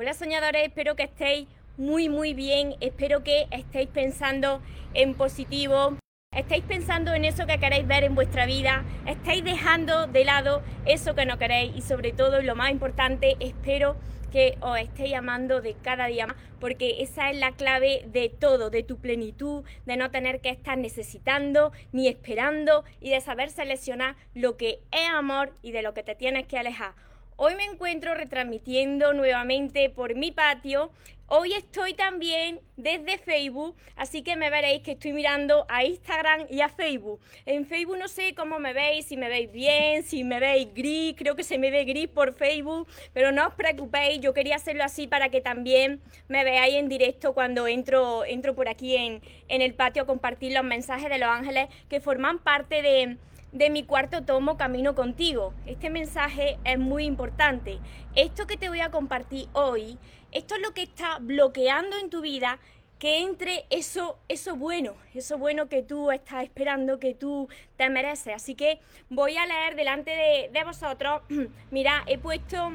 Hola soñadores, espero que estéis muy muy bien, espero que estéis pensando en positivo, estéis pensando en eso que queréis ver en vuestra vida, estáis dejando de lado eso que no queréis y sobre todo, lo más importante, espero que os estéis amando de cada día más, porque esa es la clave de todo, de tu plenitud, de no tener que estar necesitando ni esperando y de saber seleccionar lo que es amor y de lo que te tienes que alejar. Hoy me encuentro retransmitiendo nuevamente por mi patio. Hoy estoy también desde Facebook, así que me veréis que estoy mirando a Instagram y a Facebook. En Facebook no sé cómo me veis, si me veis bien, si me veis gris, creo que se me ve gris por Facebook, pero no os preocupéis, yo quería hacerlo así para que también me veáis en directo cuando entro, entro por aquí en, en el patio a compartir los mensajes de los ángeles que forman parte de de mi cuarto tomo Camino contigo. Este mensaje es muy importante. Esto que te voy a compartir hoy, esto es lo que está bloqueando en tu vida que entre eso, eso bueno, eso bueno que tú estás esperando, que tú te mereces. Así que voy a leer delante de, de vosotros. Mira, he puesto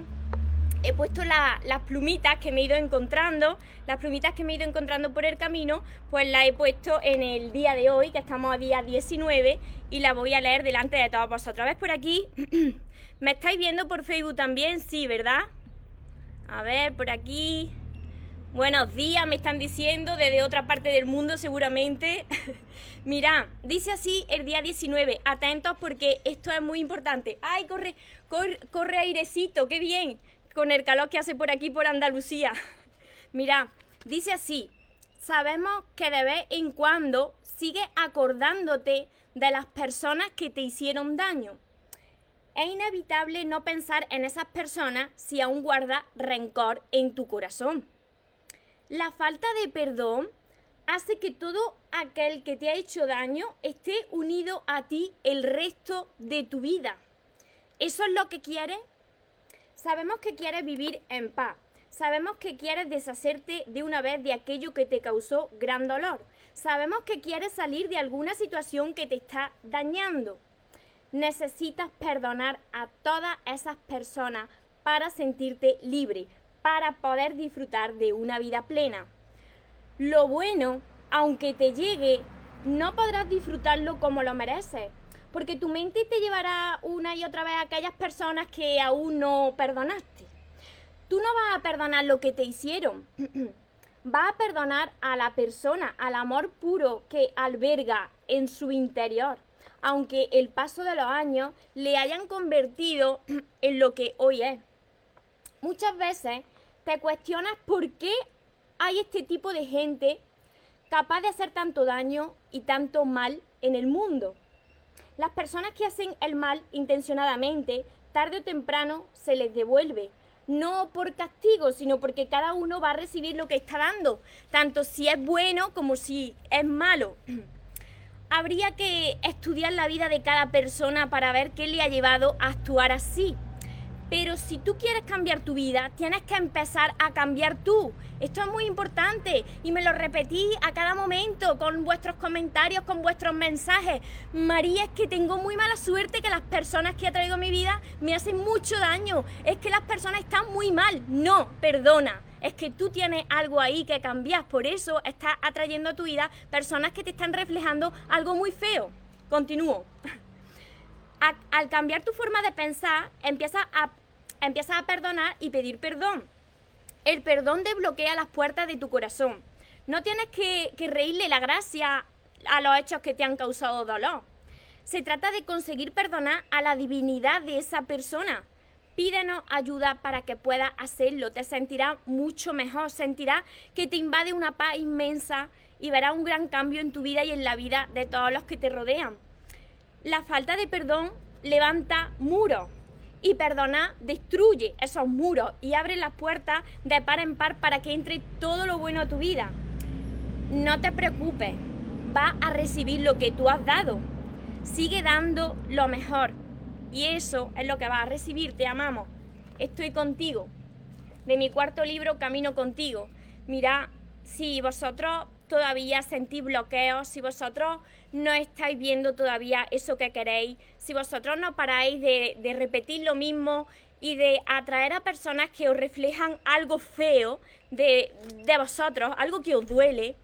he puesto las plumitas que me he ido encontrando, las plumitas que me he ido encontrando por el camino, pues las he puesto en el día de hoy, que estamos a día 19, y la voy a leer delante de todos vosotros. ¿Ves por aquí? ¿Me estáis viendo por Facebook también? Sí, ¿verdad? A ver, por aquí. Buenos días, me están diciendo desde otra parte del mundo seguramente. Mira, dice así el día 19, atentos porque esto es muy importante. ¡Ay, corre, corre, corre airecito, qué bien! Con el calor que hace por aquí, por Andalucía. Mira, dice así, sabemos que de vez en cuando sigues acordándote de las personas que te hicieron daño. Es inevitable no pensar en esas personas si aún guarda rencor en tu corazón. La falta de perdón hace que todo aquel que te ha hecho daño esté unido a ti el resto de tu vida. ¿Eso es lo que quieres? Sabemos que quieres vivir en paz. Sabemos que quieres deshacerte de una vez de aquello que te causó gran dolor. Sabemos que quieres salir de alguna situación que te está dañando. Necesitas perdonar a todas esas personas para sentirte libre, para poder disfrutar de una vida plena. Lo bueno, aunque te llegue, no podrás disfrutarlo como lo mereces porque tu mente te llevará una y otra vez a aquellas personas que aún no perdonaste. Tú no vas a perdonar lo que te hicieron, vas a perdonar a la persona, al amor puro que alberga en su interior, aunque el paso de los años le hayan convertido en lo que hoy es. Muchas veces te cuestionas por qué hay este tipo de gente capaz de hacer tanto daño y tanto mal en el mundo. Las personas que hacen el mal intencionadamente, tarde o temprano se les devuelve. No por castigo, sino porque cada uno va a recibir lo que está dando, tanto si es bueno como si es malo. Habría que estudiar la vida de cada persona para ver qué le ha llevado a actuar así. Pero si tú quieres cambiar tu vida, tienes que empezar a cambiar tú. Esto es muy importante y me lo repetí a cada momento con vuestros comentarios, con vuestros mensajes. María, es que tengo muy mala suerte que las personas que he traído mi vida me hacen mucho daño. Es que las personas están muy mal. No, perdona. Es que tú tienes algo ahí que cambiar. Por eso estás atrayendo a tu vida personas que te están reflejando algo muy feo. Continúo. al cambiar tu forma de pensar, empiezas a empiezas a perdonar y pedir perdón. El perdón desbloquea las puertas de tu corazón. No tienes que, reírle la gracia a los hechos que te han causado dolor. Se trata de conseguir perdonar a la divinidad de esa persona. Pídenos ayuda para que puedas hacerlo. Te sentirás mucho mejor. Sentirás que te invade una paz inmensa y verás un gran cambio en tu vida y en la vida de todos los que te rodean. La falta de perdón levanta muros. Y perdonar destruye esos muros y abre las puertas de par en par para que entre todo lo bueno a tu vida. No te preocupes, va a recibir lo que tú has dado. Sigue dando lo mejor. Y eso es lo que vas a recibir. Te amamos. Estoy contigo. De mi cuarto libro, Camino contigo. Mira, si vosotros todavía sentís bloqueos, si vosotros no estáis viendo todavía eso que queréis, si vosotros no paráis de, de repetir lo mismo y de atraer a personas que os reflejan algo feo de, de vosotros, algo que os duele,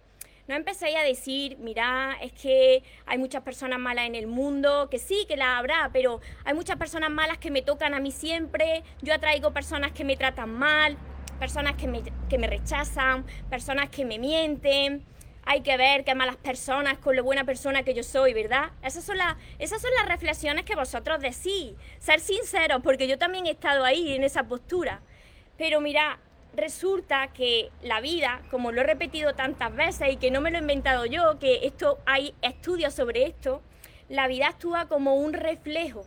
no empecéis a decir, mira, es que hay muchas personas malas en el mundo, que sí, que la habrá, pero hay muchas personas malas que me tocan a mí siempre, yo atraigo personas que me tratan mal, personas que me, que me rechazan, personas que me mienten. Hay que ver qué malas personas con lo buena persona que yo soy, ¿verdad? Esas son, las, esas son las reflexiones que vosotros decís. Ser sinceros, porque yo también he estado ahí en esa postura. Pero mira, resulta que la vida, como lo he repetido tantas veces y que no me lo he inventado yo, que esto hay estudios sobre esto, la vida actúa como un reflejo,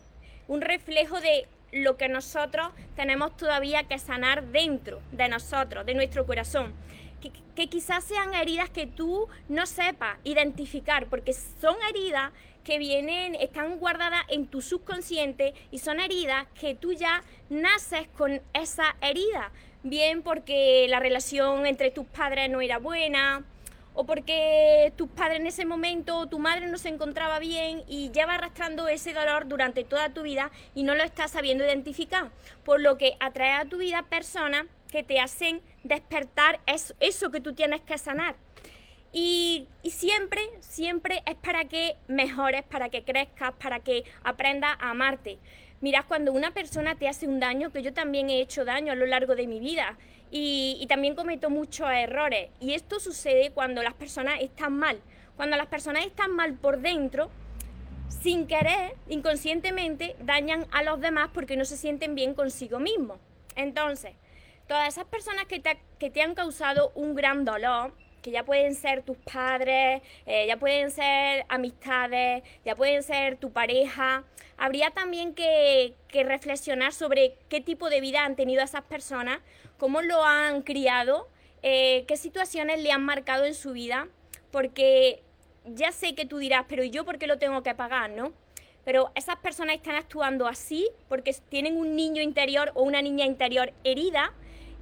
un reflejo de lo que nosotros tenemos todavía que sanar dentro de nosotros, de nuestro corazón. Que, quizás sean heridas que tú no sepas identificar, porque son heridas que vienen, están guardadas en tu subconsciente y son heridas que tú ya naces con esa herida. Bien porque la relación entre tus padres no era buena, o porque tus padres en ese momento tu madre no se encontraba bien y lleva arrastrando ese dolor durante toda tu vida y no lo estás sabiendo identificar. Por lo que atrae a tu vida personas que te hacen despertar eso, eso que tú tienes que sanar. Y, y, siempre, siempre es para que mejores, para que crezcas, para que aprendas a amarte. Mirad, cuando una persona te hace un daño, que yo también he hecho daño a lo largo de mi vida, y, también cometo muchos errores. Y esto sucede cuando las personas están mal. Cuando las personas están mal por dentro, sin querer, inconscientemente, dañan a los demás porque no se sienten bien consigo mismos. Entonces, todas esas personas que te, que te han causado un gran dolor, que ya pueden ser tus padres, eh, ya pueden ser amistades, ya pueden ser tu pareja. Habría también que, reflexionar sobre qué tipo de vida han tenido esas personas, cómo lo han criado, eh, qué situaciones le han marcado en su vida, porque ya sé que tú dirás, pero yo por qué lo tengo que pagar, no? Pero esas personas están actuando así porque tienen un niño interior o una niña interior herida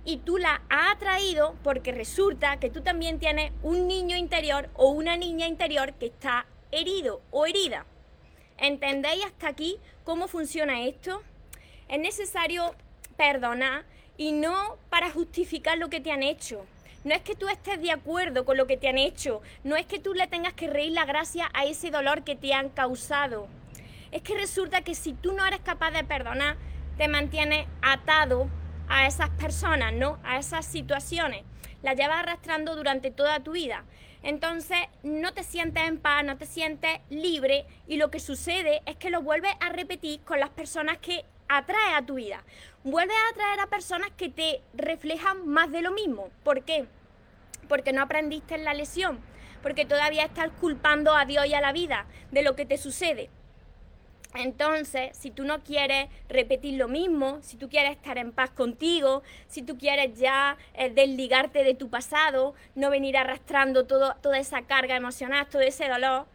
y tú la has atraído porque resulta que tú también tienes un niño interior o una niña interior que está herido o herida. ¿Entendéis hasta aquí cómo funciona esto? Es necesario perdonar y no para justificar lo que te han hecho. No es que tú estés de acuerdo con lo que te han hecho, no es que tú le tengas que reír la gracia a ese dolor que te han causado. Es que resulta que si tú no eres capaz de perdonar, te mantienes atado a esas personas, ¿no? A esas situaciones. Las llevas arrastrando durante toda tu vida. Entonces no te sientes en paz, no te sientes libre y lo que sucede es que lo vuelves a repetir con las personas que atrae a tu vida. Vuelves a atraer a personas que te reflejan más de lo mismo. ¿Por qué? Porque no aprendiste en la lesión, porque todavía estás culpando a Dios y a la vida de lo que te sucede. Entonces, si tú no quieres repetir lo mismo, si tú quieres estar en paz contigo, si tú quieres ya eh, desligarte de tu pasado, no venir arrastrando todo, toda esa carga emocional, todo ese dolor,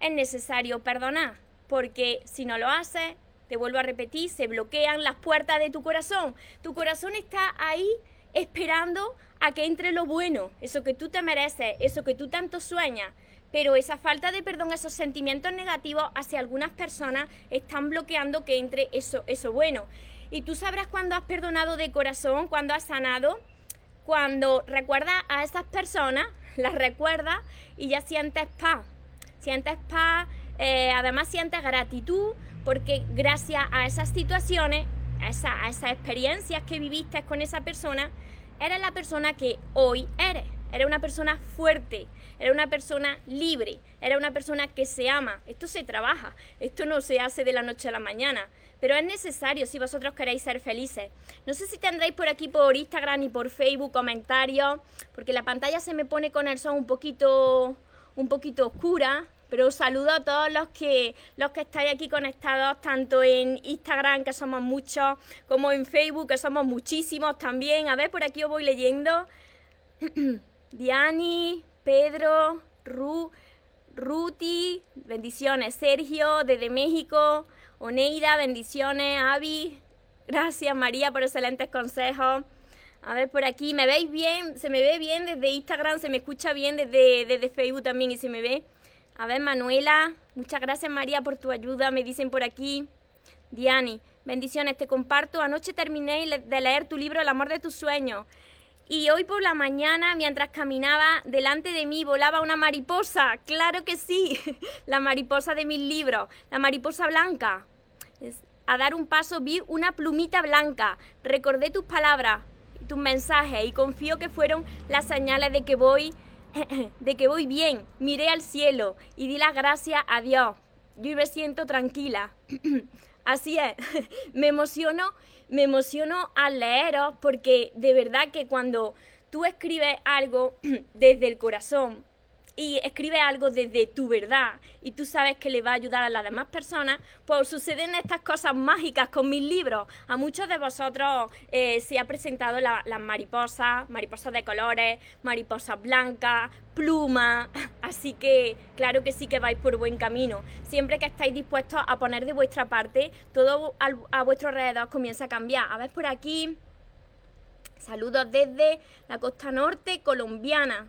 es necesario perdonar, porque si no lo haces, te vuelvo a repetir, se bloquean las puertas de tu corazón. Tu corazón está ahí esperando a que entre lo bueno, eso que tú te mereces, eso que tú tanto sueñas. Pero esa falta de perdón, esos sentimientos negativos hacia algunas personas están bloqueando que entre eso, eso bueno. Y tú sabrás cuando has perdonado de corazón, cuando has sanado, cuando recuerdas a esas personas, las recuerdas y ya sientes paz. Sientes paz, eh, además sientes gratitud, porque gracias a esas situaciones, a, a esas experiencias que viviste con esa persona, eres la persona que hoy eres. Eres una persona fuerte, eres una persona libre, eres una persona que se ama. Esto se trabaja, esto no se hace de la noche a la mañana, pero es necesario si vosotros queréis ser felices. No sé si tendréis por aquí por Instagram y por Facebook comentarios, porque la pantalla se me pone con el son un poquito, un poquito oscura. Pero os saludo a todos los que, los que estáis aquí conectados, tanto en Instagram, que somos muchos, como en Facebook, que somos muchísimos también. A ver, por aquí os voy leyendo. Diani, Pedro, Ru, Ruti, bendiciones. Sergio, desde México. Oneida, bendiciones. Avi, gracias María por excelentes consejos. A ver, por aquí, ¿me veis bien? ¿Se me ve bien desde Instagram? ¿Se me escucha bien desde, desde Facebook también y se me ve? A ver, Manuela, muchas gracias María por tu ayuda, me dicen por aquí. Diani, bendiciones, te comparto. Anoche terminé de leer tu libro El amor de tus sueños. Y hoy por la mañana, mientras caminaba, delante de mí volaba una mariposa. Claro que sí, la mariposa de mis libros, la mariposa blanca. A dar un paso vi una plumita blanca. Recordé tus palabras, tus mensajes y confío que fueron las señales de que voy, de que voy bien. Miré al cielo y di las gracias a Dios. Yo me siento tranquila. Así es, me emociono me emociono al leeros porque de verdad que cuando tú escribes algo desde el corazón y escribes algo desde tu verdad y tú sabes que le va a ayudar a las demás personas, pues suceden estas cosas mágicas con mis libros. A muchos de vosotros eh, se ha presentado las mariposas, mariposas de colores, mariposas blancas, plumas, así que claro que sí que vais por buen camino. Siempre que estáis dispuestos a poner de vuestra parte, todo a vuestro alrededor comienza a cambiar. A ver por aquí. Saludos desde la costa norte colombiana.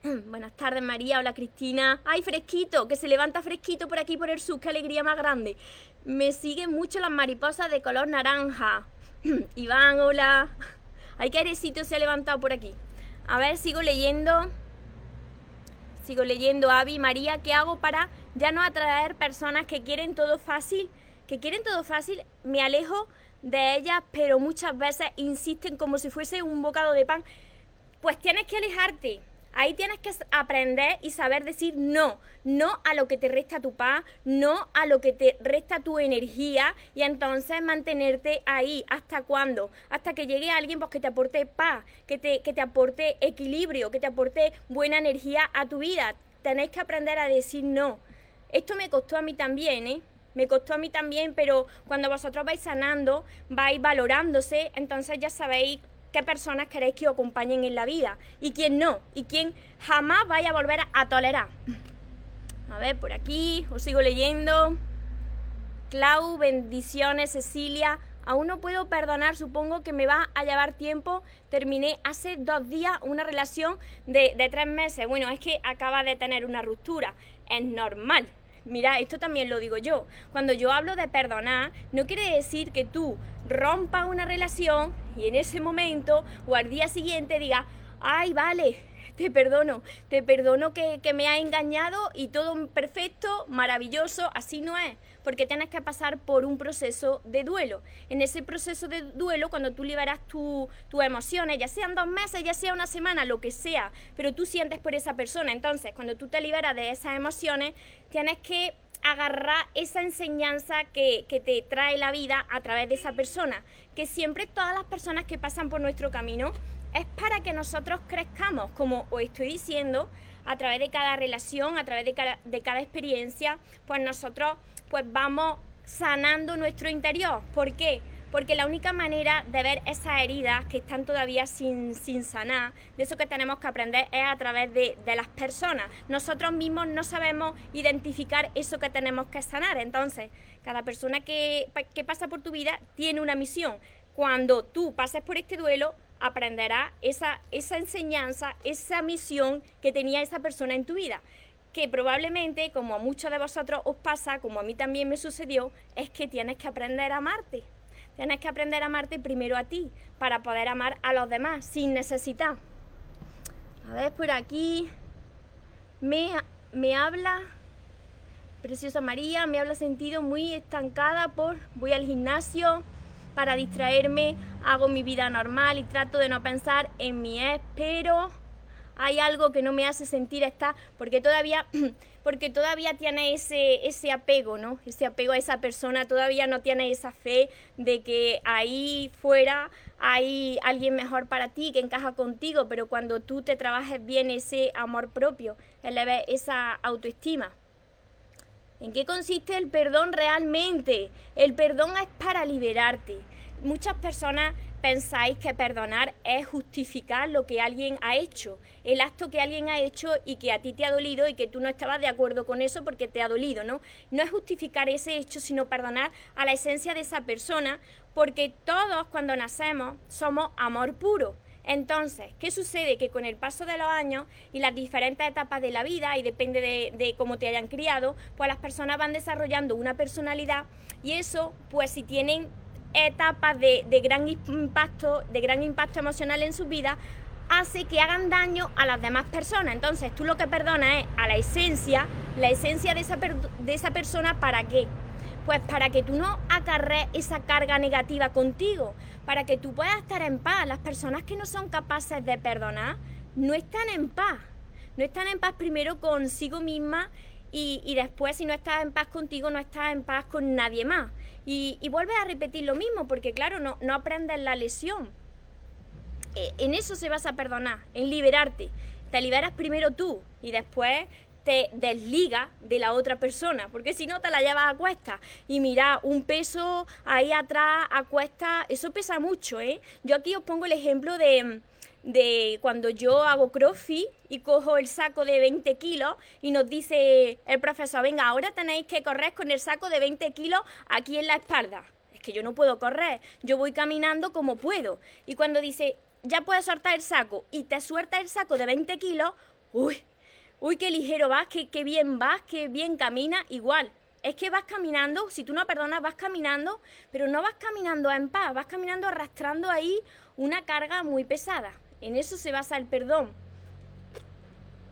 Buenas tardes María, hola Cristina. ¡Ay, fresquito! Que se levanta fresquito por aquí por el sur, qué alegría más grande. Me siguen mucho las mariposas de color naranja. Iván, hola. Ay, qué airecito se ha levantado por aquí. A ver, sigo leyendo. Sigo leyendo, Avi, María, ¿qué hago para ya no atraer personas que quieren todo fácil? Que quieren todo fácil, me alejo de ellas, pero muchas veces insisten como si fuese un bocado de pan. Pues tienes que alejarte Ahí tienes que aprender y saber decir no, no a lo que te resta tu paz, no a lo que te resta tu energía y entonces mantenerte ahí. ¿Hasta cuándo? Hasta que llegue alguien pues, que te aporte paz, que te, que te aporte equilibrio, que te aporte buena energía a tu vida. Tenéis que aprender a decir no. Esto me costó a mí también, ¿eh? Me costó a mí también, pero cuando vosotros vais sanando, vais valorándose, entonces ya sabéis qué personas queréis que os acompañen en la vida y quién no, y quién jamás vaya a volver a tolerar. A ver, por aquí os sigo leyendo. Clau, bendiciones, Cecilia. Aún no puedo perdonar, supongo que me va a llevar tiempo. Terminé hace dos días una relación de, de tres meses. Bueno, es que acaba de tener una ruptura. Es normal, Mira, esto también lo digo yo. Cuando yo hablo de perdonar, no quiere decir que tú rompas una relación y en ese momento o al día siguiente digas, ay, vale, te perdono, te perdono que, me ha engañado y todo perfecto, maravilloso, así no es, porque tienes que pasar por un proceso de duelo. En ese proceso de duelo, cuando tú liberas tus emociones, ya sean dos meses, ya sea una semana, lo que sea, pero tú sientes por esa persona, entonces cuando tú te liberas de esas emociones, tienes que agarrar esa enseñanza que, que, te trae la vida a través de esa persona, que siempre todas las personas que pasan por nuestro camino es para que nosotros crezcamos, como os estoy diciendo, a través de cada relación, a través de cada, experiencia, pues nosotros pues vamos sanando nuestro interior. ¿Por qué? Porque la única manera de ver esas heridas que están todavía sin, sin sanar, de eso que tenemos que aprender es a través de, de, las personas. Nosotros mismos no sabemos identificar eso que tenemos que sanar. Entonces, cada persona que, que pasa por tu vida tiene una misión. Cuando tú pases por este duelo, aprenderá esa, esa enseñanza, esa misión que tenía esa persona en tu vida. Que probablemente, como a muchos de vosotros os pasa, como a mí también me sucedió, es que tienes que aprender a amarte. Tienes que aprender a amarte primero a ti, para poder amar a los demás sin necesidad. A ver, por aquí me, me habla Preciosa María, me habla sentido muy estancada por voy al gimnasio, para distraerme, hago mi vida normal y trato de no pensar en mi ex, pero hay algo que no me hace sentir esta, porque todavía, porque todavía tiene ese, ese apego, ¿no? Ese apego a esa persona, todavía no tiene esa fe de que ahí fuera hay alguien mejor para ti, que encaja contigo, pero cuando tú te trabajes bien ese amor propio, eleve esa autoestima. ¿En qué consiste el perdón realmente? El perdón es para liberarte. Muchas personas pensáis que perdonar es justificar lo que alguien ha hecho, el acto que alguien ha hecho y que a ti te ha dolido y que tú no estabas de acuerdo con eso porque te ha dolido, ¿no? No es justificar ese hecho, sino perdonar a la esencia de esa persona, porque todos cuando nacemos somos amor puro. Entonces, ¿qué sucede? Que con el paso de los años y las diferentes etapas de la vida, y depende de, cómo te hayan criado, pues las personas van desarrollando una personalidad y eso, pues si tienen etapas de, gran impacto, de gran impacto emocional en su vida, hace que hagan daño a las demás personas. Entonces tú lo que perdonas es a la esencia, la esencia de esa, de esa persona, ¿para qué? Pues para que tú no acarrees esa carga negativa contigo, para que tú puedas estar en paz. Las personas que no son capaces de perdonar no están en paz. No están en paz primero consigo misma y, y después si no estás en paz contigo no estás en paz con nadie más. Y, y vuelves a repetir lo mismo, porque claro, no, no aprendes la lesión. Eh, en eso se vas a perdonar, en liberarte. Te liberas primero tú y después te desliga de la otra persona, porque si no te la llevas a cuesta. Y mira, un peso ahí atrás a cuesta, eso pesa mucho, ¿eh? Yo aquí os pongo el ejemplo de, de cuando yo hago crossfit y cojo el saco de 20 kilos y nos dice el profesor, venga, ahora tenéis que correr con el saco de 20 kilos aquí en la espalda. Es que yo no puedo correr, yo voy caminando como puedo. Y cuando dice, ya puedes soltar el saco y te suelta el saco de 20 kilos, uy, uy, qué ligero vas, qué, bien vas, qué bien camina, igual. Es que vas caminando, si tú no perdonas, vas caminando, pero no vas caminando en paz, vas caminando arrastrando ahí una carga muy pesada. En eso se basa el perdón.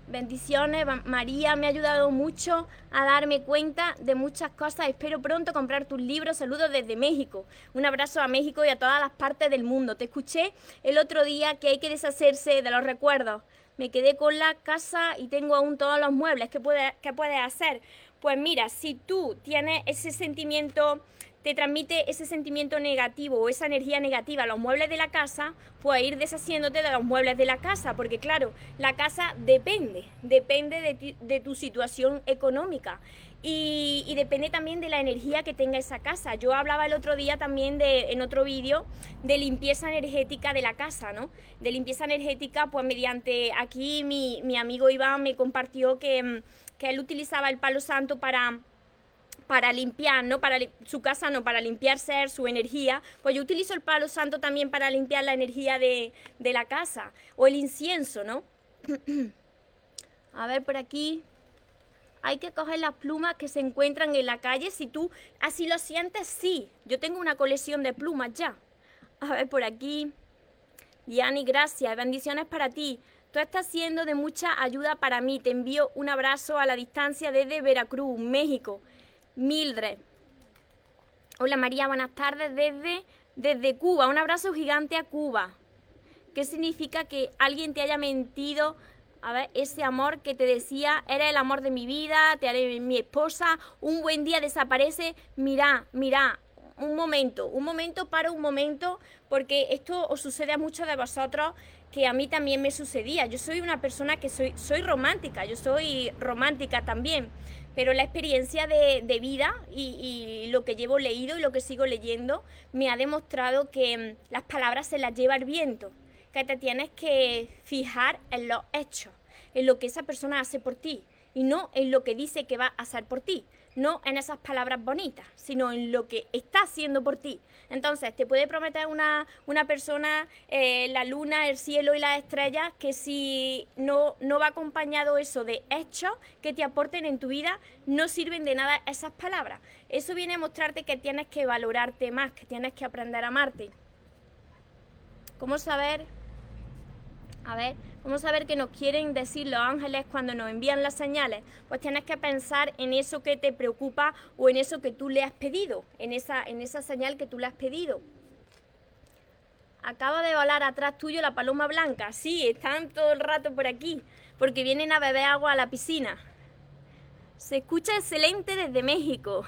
Bendiciones, María me ha ayudado mucho a darme cuenta de muchas cosas. Espero pronto comprar tus libros. Saludos desde México. Un abrazo a México y a todas las partes del mundo. Te escuché el otro día que hay que deshacerse de los recuerdos. Me quedé con la casa y tengo aún todos los muebles. ¿Qué, puede, qué puedes hacer? Pues mira, si tú tienes ese sentimiento te transmite ese sentimiento negativo o esa energía negativa a los muebles de la casa, pues ir deshaciéndote de los muebles de la casa, porque claro, la casa depende, depende de, tu situación económica. Y, depende también de la energía que tenga esa casa. Yo hablaba el otro día también de, en otro vídeo de limpieza energética de la casa, ¿no? De limpieza energética, pues mediante aquí mi, mi amigo Iván me compartió que, que él utilizaba el palo santo para para limpiar, ¿no? Para su casa, no, para limpiar ser, su energía. Pues yo utilizo el palo santo también para limpiar la energía de, de la casa. O el incienso, ¿no? A ver, por aquí. Hay que coger las plumas que se encuentran en la calle. Si tú así lo sientes, sí. Yo tengo una colección de plumas ya. A ver, por aquí. Diani, gracias. Bendiciones para ti. Tú estás siendo de mucha ayuda para mí. Te envío un abrazo a la distancia desde Veracruz, México. Mildred. Hola María, buenas tardes desde, desde Cuba. Un abrazo gigante a Cuba. ¿Qué significa que alguien te haya mentido? A ver, ese amor que te decía, era el amor de mi vida, te haré mi esposa, un buen día desaparece. Mira, mira, un momento, un momento para un momento, porque esto os sucede a muchos de vosotros que a mí también me sucedía. Yo soy una persona que soy, soy romántica, yo soy romántica también pero la experiencia de, vida y, lo que llevo leído y lo que sigo leyendo me ha demostrado que mm, las palabras se las lleva el viento, que te tienes que fijar en los hechos, en lo que esa persona hace por ti y no en lo que dice que va a hacer por ti no en esas palabras bonitas, sino en lo que está haciendo por ti. Entonces, te puede prometer una, una persona eh, la luna, el cielo y las estrellas que si no, no va acompañado eso de hechos que te aporten en tu vida, no sirven de nada esas palabras. Eso viene a mostrarte que tienes que valorarte más, que tienes que aprender a amarte. ¿Cómo saber? A ver, ¿Cómo saber qué nos quieren decir los ángeles cuando nos envían las señales? Pues tienes que pensar en eso que te preocupa o en eso que tú le has pedido, en esa, en esa señal que tú le has pedido. Acaba de volar atrás tuyo la paloma blanca. Sí, están todo el rato por aquí, porque vienen a beber agua a la piscina. Se escucha excelente desde México.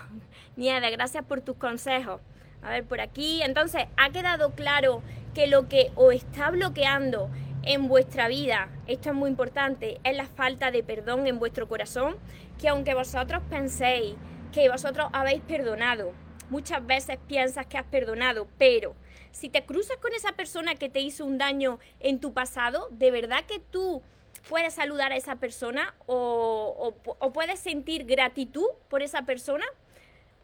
Nieve, gracias por tus consejos. A ver, por aquí. Entonces, ¿ha quedado claro que lo que os está bloqueando en vuestra vida, esto es muy importante, es la falta de perdón en vuestro corazón, que aunque vosotros penséis que vosotros habéis perdonado, muchas veces piensas que has perdonado, pero si te cruzas con esa persona que te hizo un daño en tu pasado, ¿de verdad que tú puedes saludar a esa persona o, puedes sentir gratitud por esa persona?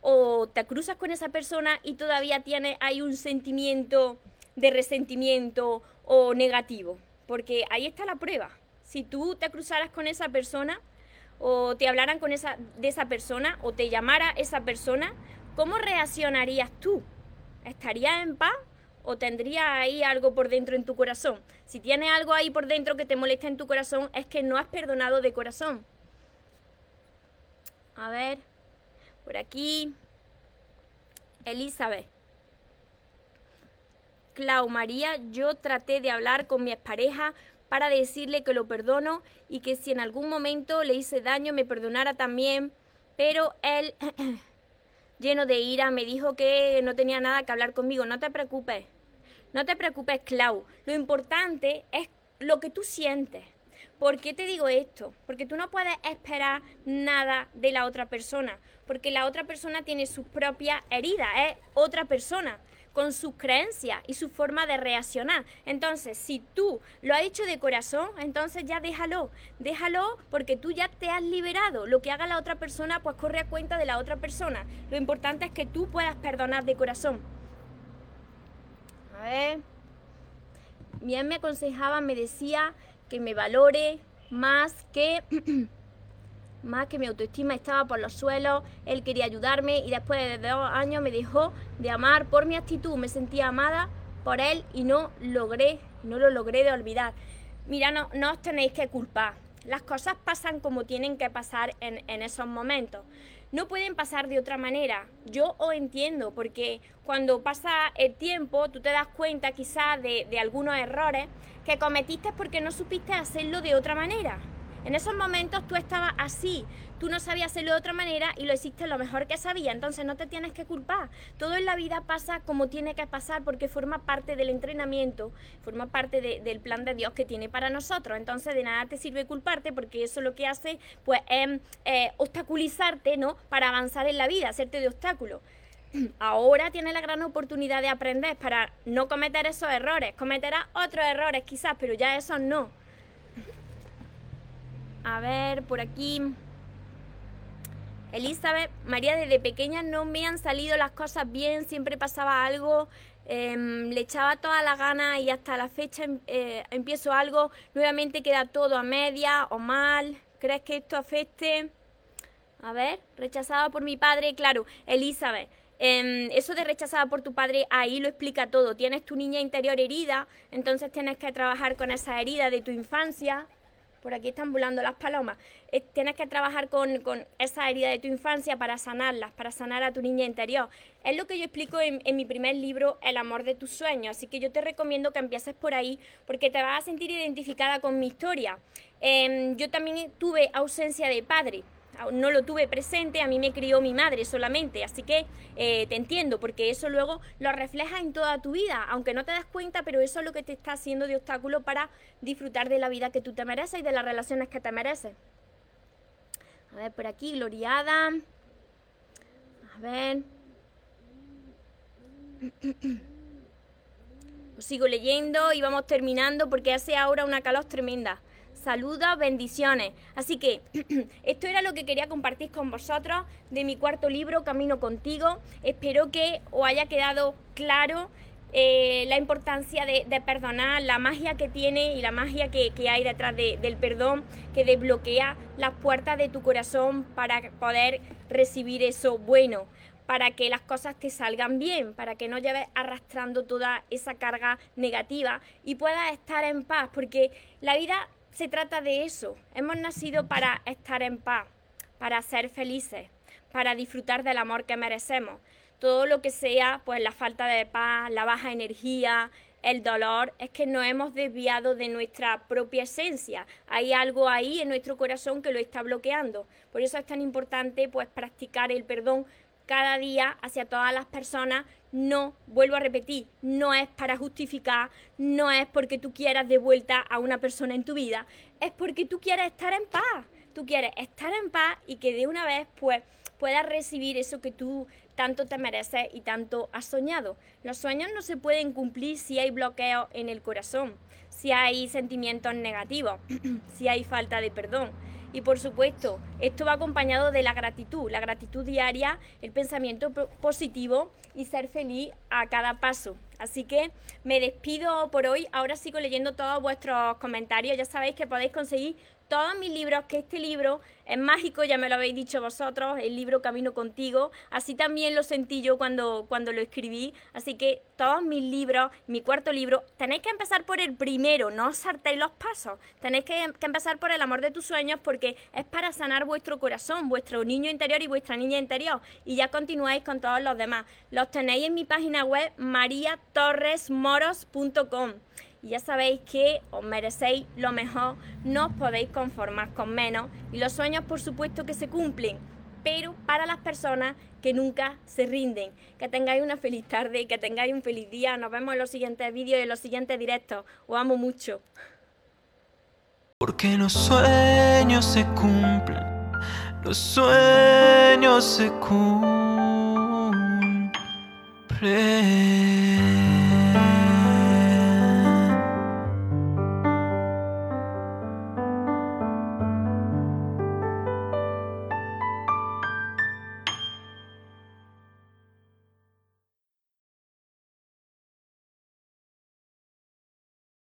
¿O te cruzas con esa persona y todavía tiene, hay un sentimiento de resentimiento o negativo? Porque ahí está la prueba. Si tú te cruzaras con esa persona o te hablaran con esa, de esa persona o te llamara esa persona, ¿cómo reaccionarías tú? ¿Estarías en paz o tendría ahí algo por dentro en tu corazón. Si tienes algo ahí por dentro que te molesta en tu corazón, es que no has perdonado de corazón. A ver, por aquí, Elizabeth. Clau María, yo traté de hablar con mi expareja para decirle que lo perdono y que si en algún momento le hice daño me perdonara también, pero él, lleno de ira, me dijo que no tenía nada que hablar conmigo. No te preocupes, no te preocupes, Clau. Lo importante es lo que tú sientes. ¿Por qué te digo esto? Porque tú no puedes esperar nada de la otra persona, porque la otra persona tiene sus propias heridas, es otra persona con sus creencias y su forma de reaccionar. Entonces, si tú lo has hecho de corazón, entonces ya déjalo, déjalo porque tú ya te has liberado. Lo que haga la otra persona, pues corre a cuenta de la otra persona. Lo importante es que tú puedas perdonar de corazón. A ver. Bien me aconsejaba, me decía que me valore más que más que mi autoestima estaba por los suelos, él quería ayudarme y después de dos años me dejó de amar por mi actitud, me sentía amada por él y no logré, no lo logré de olvidar. Mira, no, no os tenéis que culpar, las cosas pasan como tienen que pasar en, en esos momentos no pueden pasar de otra manera. Yo os entiendo, porque cuando pasa el tiempo, tú te das cuenta quizás de, de algunos errores que cometiste porque no supiste hacerlo de otra manera. En esos momentos tú estabas así, tú no sabías hacerlo de otra manera y lo hiciste lo mejor que sabía, entonces no te tienes que culpar. Todo en la vida pasa como tiene que pasar porque forma parte del entrenamiento, forma parte del plan de Dios que tiene para nosotros. Entonces de nada te sirve culparte porque eso lo que hace pues es eh, obstaculizarte, ¿no? Para avanzar en la vida, hacerte de obstáculo ahora tienes la gran oportunidad de aprender para no cometer esos errores. Cometerás otros errores quizás, pero ya esos no. A ver, por aquí. Elizabeth, María, desde pequeña no me han salido las cosas bien, siempre pasaba algo, em, le echaba toda la gana y hasta la fecha em, eh, empiezo algo, nuevamente queda todo a media o mal. ¿Crees que esto afecte? A ver, rechazada por mi padre, claro, Elizabeth. Em, eso de rechazada por tu padre, ahí lo explica todo. Tienes tu niña interior herida, entonces tienes que trabajar con esa herida de tu infancia, por aquí están volando las palomas. Eh, tienes que trabajar con, esa herida de tu infancia para sanarlas, para sanar a tu niña interior. Es lo que yo explico en, mi primer libro, El amor de tus sueños. Así que yo te recomiendo que empieces por ahí porque te vas a sentir identificada con mi historia. Em, yo también tuve ausencia de padre no lo tuve presente, a mí me crió mi madre solamente, así que eh, te entiendo, porque eso luego lo refleja en toda tu vida, aunque no te das cuenta, pero eso es lo que te está haciendo de obstáculo para disfrutar de la vida que tú te mereces y de las relaciones que te mereces. A ver, por aquí, gloriada. A ver. sigo leyendo y vamos terminando porque hace ahora una calor tremenda saludos, bendiciones. Así que esto era lo que quería compartir con vosotros de mi cuarto libro, Camino contigo. Espero que os haya quedado claro eh, la importancia de, perdonar, la magia que tiene y la magia que, hay detrás del perdón, que desbloquea las puertas de tu corazón para poder recibir eso bueno para que las cosas te salgan bien, para que no lleves arrastrando toda esa carga negativa y puedas estar en paz, porque la vida se trata de eso. Hemos nacido para estar en paz, para ser felices, para disfrutar del amor que merecemos. Todo lo que sea, pues la falta de paz, la baja energía, el dolor, es que nos hemos desviado de nuestra propia esencia. Hay algo ahí en nuestro corazón que lo está bloqueando. Por eso es tan importante pues practicar el perdón cada día hacia todas las personas, no, vuelvo a repetir, no es para justificar, no es porque tú quieras de vuelta a una persona en tu vida, es porque tú quieres estar en paz, tú quieres estar en paz y que de una vez pues puedas recibir eso que tú tanto te mereces y tanto has soñado. Los sueños no se pueden cumplir si hay bloqueo en el corazón, si hay sentimientos negativos, si hay falta de perdón. Y por supuesto, esto va acompañado de la gratitud, la gratitud diaria, el pensamiento positivo y ser feliz a cada paso. Así que me despido por hoy. Ahora sigo leyendo todos vuestros comentarios. Ya sabéis que podéis conseguir todos mis libros, que este libro es mágico, ya me lo habéis dicho vosotros, el libro Camino contigo, así también lo sentí yo cuando, cuando lo escribí, así que todos mis libros, mi cuarto libro, tenéis que empezar por el primero, no os saltéis los pasos, tenéis que, que empezar por el amor de tus sueños porque es para sanar vuestro corazón, vuestro niño interior y vuestra niña interior, y ya continuáis con todos los demás. Los tenéis en mi página web mariatorresmoros.com y ya sabéis que os merecéis lo mejor, no os podéis conformar con menos y los sueños por supuesto que se cumplen, pero para las personas que nunca se rinden. Que tengáis una feliz tarde, que tengáis un feliz día, nos vemos en los siguientes vídeos y en los siguientes directos. Os amo mucho. Porque los sueños se cumplen, los sueños se cumplen.